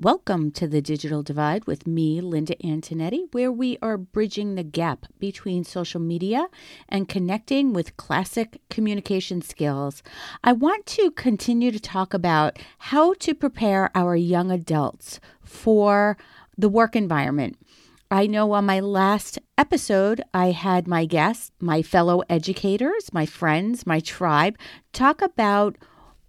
Welcome to the Digital Divide with me, Linda Antonetti, where we are bridging the gap between social media and connecting with classic communication skills. I want to continue to talk about how to prepare our young adults for the work environment. I know on my last episode, I had my guests, my fellow educators, my friends, my tribe, talk about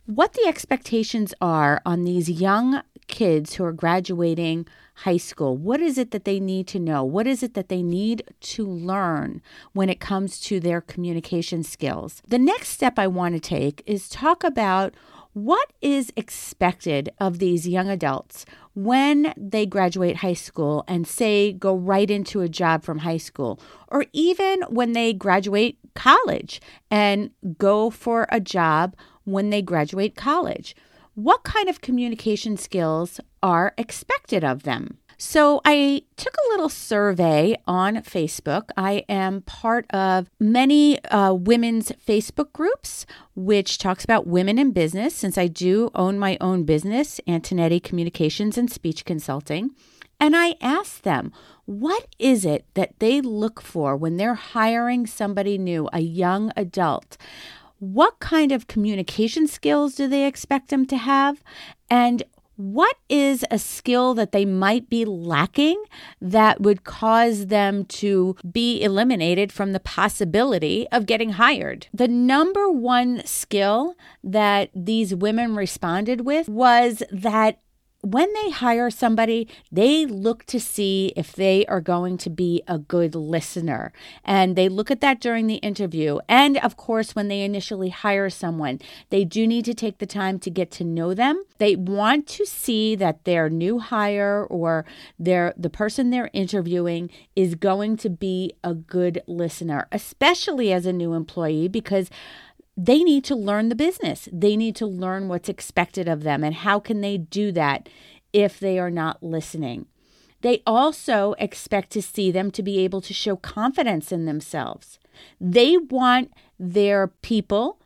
what the expectations are on these young kids who are graduating high school? What is it that they need to know? What is it that they need to learn when it comes to their communication skills? The next step I want to take is talk about what is expected of these young adults when they graduate high school and say go right into a job from high school, or even when they graduate college and go for a job when they graduate college what kind of communication skills are expected of them. So I took a little survey on Facebook. I am part of many uh, women's Facebook groups, which talks about women in business, since I do own my own business, Antonetti Communications and Speech Consulting. And I asked them, what is it that they look for when they're hiring somebody new, a young adult? What kind of communication skills do they expect them to have? And what is a skill that they might be lacking that would cause them to be eliminated from the possibility of getting hired? The number one skill that these women responded with was that when they hire somebody, they look to see if they are going to be a good listener. And they look at that during the interview. And of course, when they initially hire someone, they do need to take the time to get to know them. They want to see that their new hire or their the person they're interviewing is going to be a good listener, especially as a new employee because they need to learn the business. They need to learn what's expected of them. And how can they do that if they are not listening? They also expect to see them to be able to show confidence in themselves. They want their people,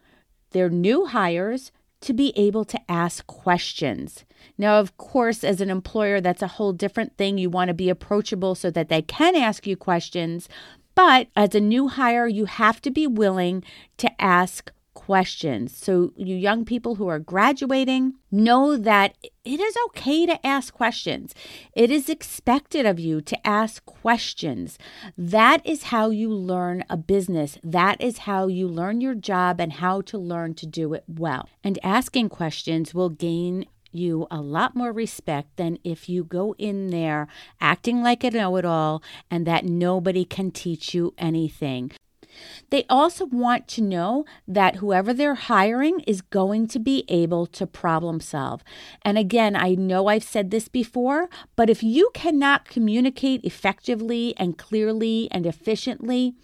their new hires, to be able to ask questions. Now, of course, as an employer, that's a whole different thing. You want to be approachable so that they can ask you questions. But as a new hire, you have to be willing to ask questions. So, you young people who are graduating, know that it is okay to ask questions. It is expected of you to ask questions. That is how you learn a business. That is how you learn your job and how to learn to do it well. And asking questions will gain you a lot more respect than if you go in there acting like a know it all and that nobody can teach you anything. They also want to know that whoever they're hiring is going to be able to problem solve. And again, I know I've said this before, but if you cannot communicate effectively and clearly and efficiently,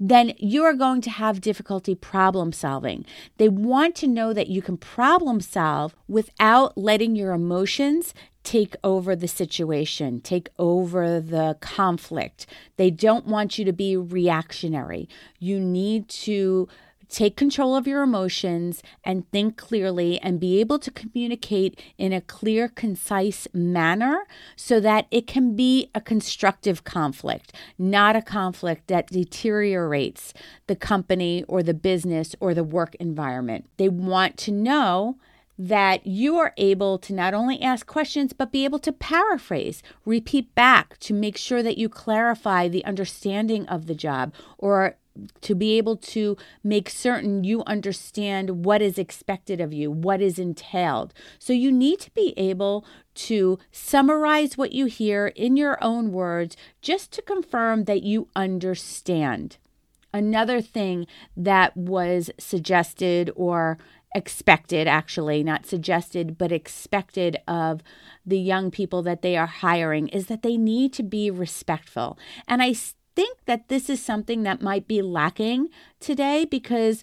then you are going to have difficulty problem solving. They want to know that you can problem solve without letting your emotions take over the situation, take over the conflict. They don't want you to be reactionary. You need to take control of your emotions and think clearly and be able to communicate in a clear, concise manner so that it can be a constructive conflict, not a conflict that deteriorates the company or the business or the work environment. They want to know that you are able to not only ask questions, but be able to paraphrase, repeat back to make sure that you clarify the understanding of the job or to be able to make certain you understand what is expected of you, what is entailed. So you need to be able to summarize what you hear in your own words just to confirm that you understand. Another thing that was suggested or expected, actually, not suggested, but expected of the young people that they are hiring is that they need to be respectful. And I think that this is something that might be lacking today because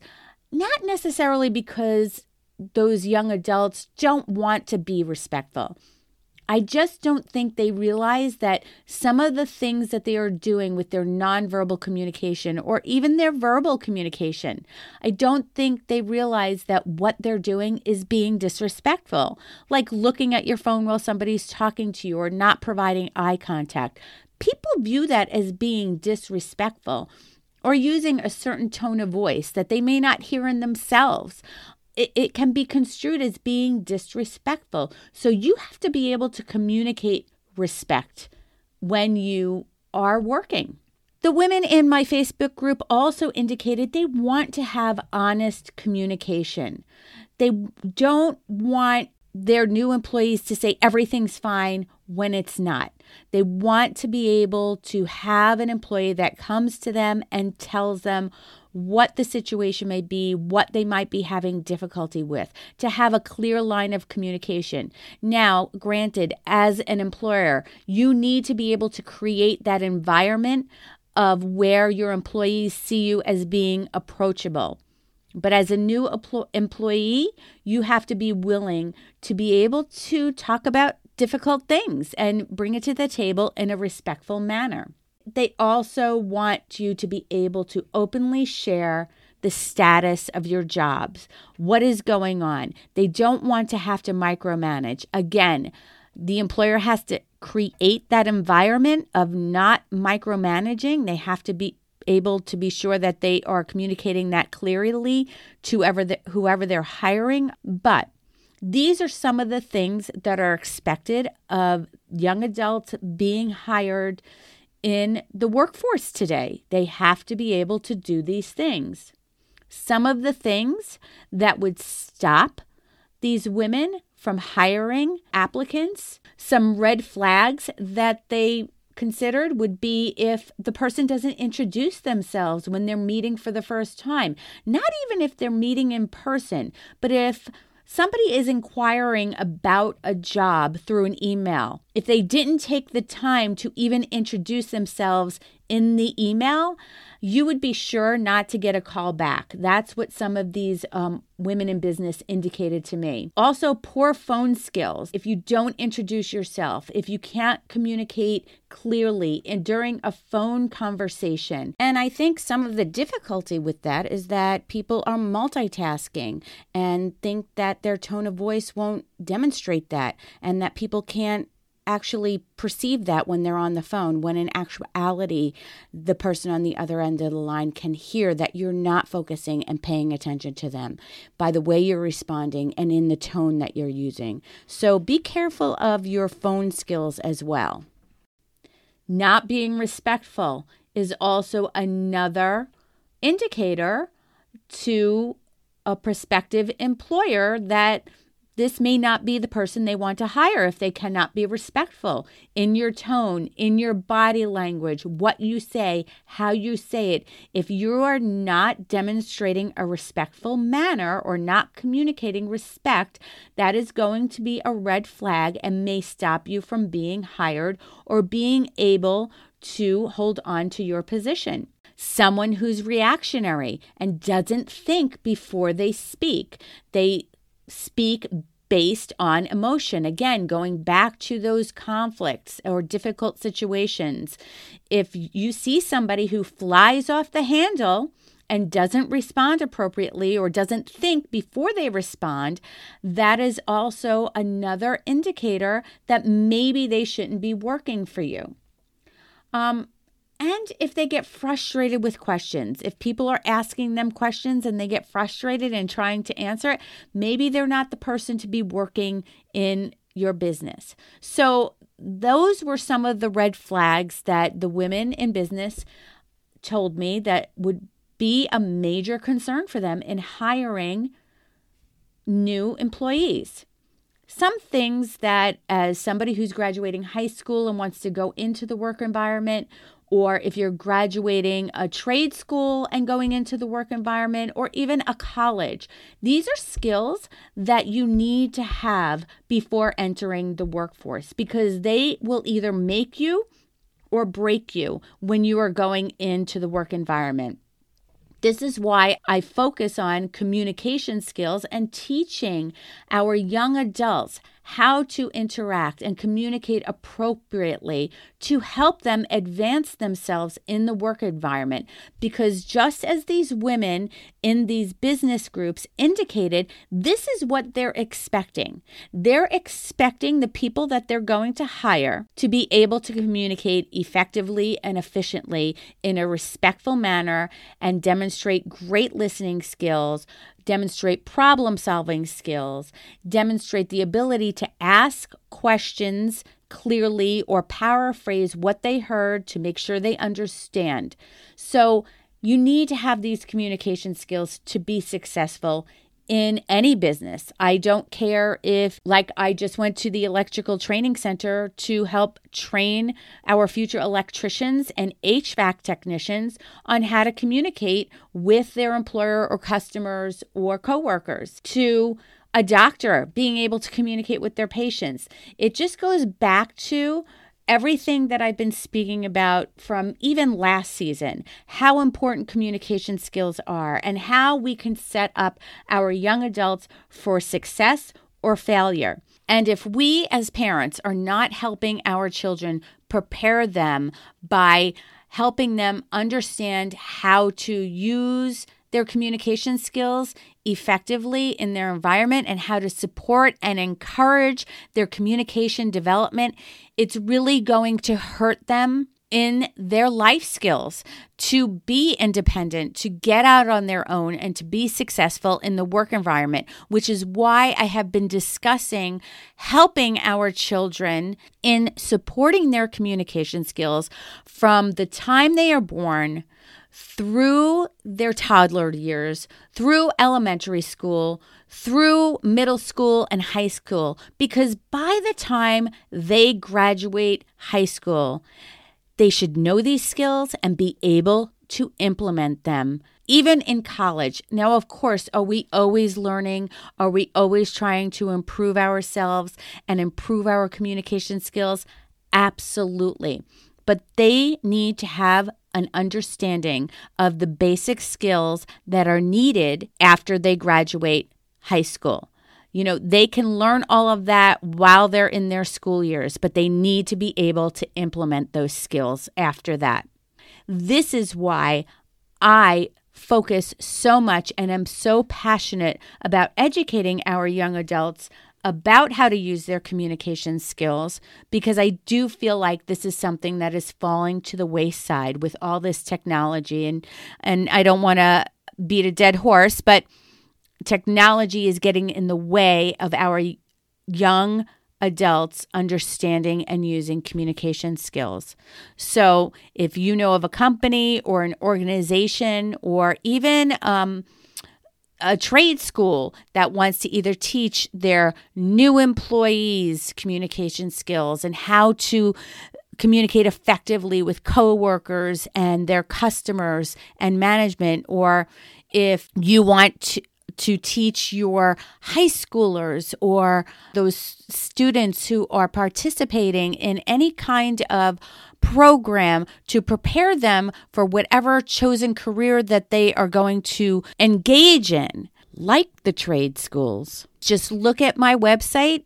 not necessarily because those young adults don't want to be respectful. I just don't think they realize that some of the things that they are doing with their nonverbal communication or even their verbal communication, I don't think they realize that what they're doing is being disrespectful, like looking at your phone while somebody's talking to you or not providing eye contact. People view that as being disrespectful or using a certain tone of voice that they may not hear in themselves it, it can be construed as being disrespectful. So you have to be able to communicate respect when you are working. The women in my Facebook group also indicated they want to have honest communication. They don't want their new employees to say everything's fine when it's not. They want to be able to have an employee that comes to them and tells them what the situation may be, what they might be having difficulty with, to have a clear line of communication. Now, granted, as an employer, you need to be able to create that environment of where your employees see you as being approachable. But as a new employee, you have to be willing to be able to talk about difficult things and bring it to the table in a respectful manner they also want you to be able to openly share the status of your jobs, what is going on. They don't want to have to micromanage. Again, the employer has to create that environment of not micromanaging. They have to be able to be sure that they are communicating that clearly to whoever, the, whoever they're hiring. But these are some of the things that are expected of young adults being hired in the workforce today. They have to be able to do these things. Some of the things that would stop these women from hiring applicants, some red flags that they considered would be if the person doesn't introduce themselves when they're meeting for the first time. Not even if they're meeting in person, but if somebody is inquiring about a job through an email, if they didn't take the time to even introduce themselves in the email, you would be sure not to get a call back. That's what some of these um, women in business indicated to me. Also, poor phone skills. If you don't introduce yourself, if you can't communicate clearly in, during a phone conversation. And I think some of the difficulty with that is that people are multitasking and think that their tone of voice won't demonstrate that and that people can't actually perceive that when they're on the phone, when in actuality, the person on the other end of the line can hear that you're not focusing and paying attention to them by the way you're responding and in the tone that you're using. So be careful of your phone skills as well. Not being respectful is also another indicator to a prospective employer that this may not be the person they want to hire if they cannot be respectful in your tone, in your body language, what you say, how you say it. If you are not demonstrating a respectful manner or not communicating respect, that is going to be a red flag and may stop you from being hired or being able to hold on to your position someone who's reactionary and doesn't think before they speak. They speak based on emotion. Again, going back to those conflicts or difficult situations. If you see somebody who flies off the handle, and doesn't respond appropriately or doesn't think before they respond, that is also another indicator that maybe they shouldn't be working for you. Um, and if they get frustrated with questions, if people are asking them questions and they get frustrated and trying to answer it, maybe they're not the person to be working in your business. So, those were some of the red flags that the women in business told me that would be a major concern for them in hiring new employees. Some things that, as somebody who's graduating high school and wants to go into the work environment, or if you're graduating a trade school and going into the work environment, or even a college. These are skills that you need to have before entering the workforce because they will either make you or break you when you are going into the work environment. This is why I focus on communication skills and teaching our young adults how to interact and communicate appropriately to help them advance themselves in the work environment. Because just as these women in these business groups indicated, this is what they're expecting. They're expecting the people that they're going to hire to be able to communicate effectively and efficiently in a respectful manner and demonstrate great listening skills, demonstrate problem solving skills, demonstrate the ability to ask questions clearly or paraphrase what they heard to make sure they understand. So, you need to have these communication skills to be successful in any business. I don't care if, like, I just went to the electrical training center to help train our future electricians and HVAC technicians on how to communicate with their employer or customers or coworkers, to a doctor being able to communicate with their patients. It just goes back to everything that I've been speaking about from even last season, how important communication skills are, and how we can set up our young adults for success or failure. And if we as parents are not helping our children prepare them by helping them understand how to use their communication skills effectively in their environment and how to support and encourage their communication development, it's really going to hurt them in their life skills to be independent, to get out on their own, and to be successful in the work environment, which is why I have been discussing helping our children in supporting their communication skills from the time they are born through their toddler years, through elementary school, through middle school and high school, because by the time they graduate high school, they should know these skills and be able to implement them. Even in college. Now, of course, are we always learning? Are we always trying to improve ourselves and improve our communication skills? Absolutely. But they need to have an understanding of the basic skills that are needed after they graduate high school. You know, they can learn all of that while they're in their school years, but they need to be able to implement those skills after that. This is why I focus so much and am so passionate about educating our young adults about how to use their communication skills because I do feel like this is something that is falling to the wayside with all this technology and and I don't want to beat a dead horse but technology is getting in the way of our young adults understanding and using communication skills. So, if you know of a company or an organization or even um, a trade school that wants to either teach their new employees communication skills and how to communicate effectively with coworkers and their customers and management or if you want to to teach your high schoolers or those students who are participating in any kind of program to prepare them for whatever chosen career that they are going to engage in, like the trade schools. Just look at my website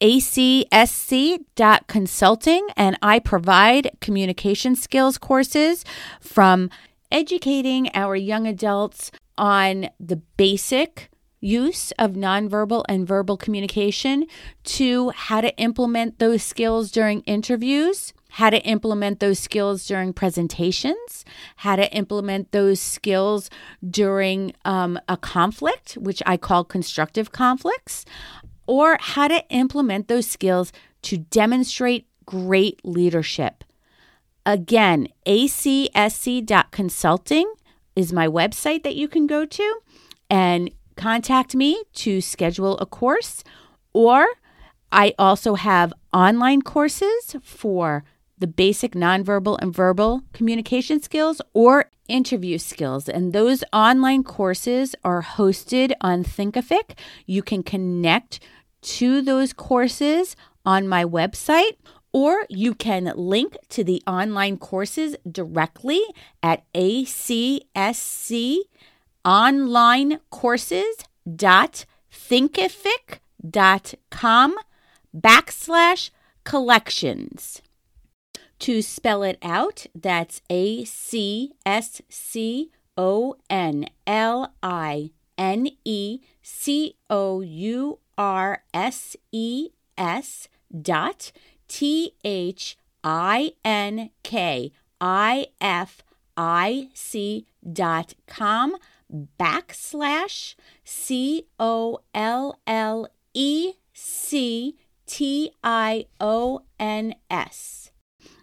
acsc.consulting and I provide communication skills courses from educating our young adults on the basic use of nonverbal and verbal communication to how to implement those skills during interviews how to implement those skills during presentations, how to implement those skills during um, a conflict, which I call constructive conflicts, or how to implement those skills to demonstrate great leadership. Again, acsc.consulting is my website that you can go to and contact me to schedule a course, or I also have online courses for the basic nonverbal and verbal communication skills or interview skills. And those online courses are hosted on Thinkific. You can connect to those courses on my website or you can link to the online courses directly at acsconlinecourses.thinkific.com backslash collections. To spell it out, that's A C S C O N L I N E C O U R S E S dot T H I N K I F I C dot com backslash C O L L E C T I O N S.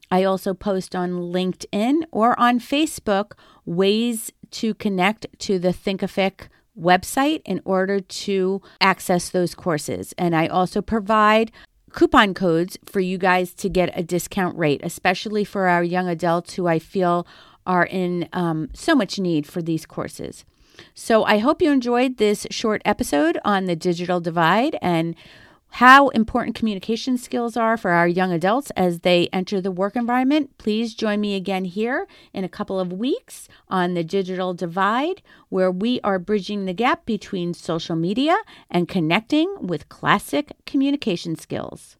I also post on LinkedIn or on Facebook ways to connect to the Thinkific website in order to access those courses. And I also provide coupon codes for you guys to get a discount rate, especially for our young adults who I feel are in um, so much need for these courses. So I hope you enjoyed this short episode on the digital divide and how important communication skills are for our young adults as they enter the work environment, please join me again here in a couple of weeks on the digital divide, where we are bridging the gap between social media and connecting with classic communication skills.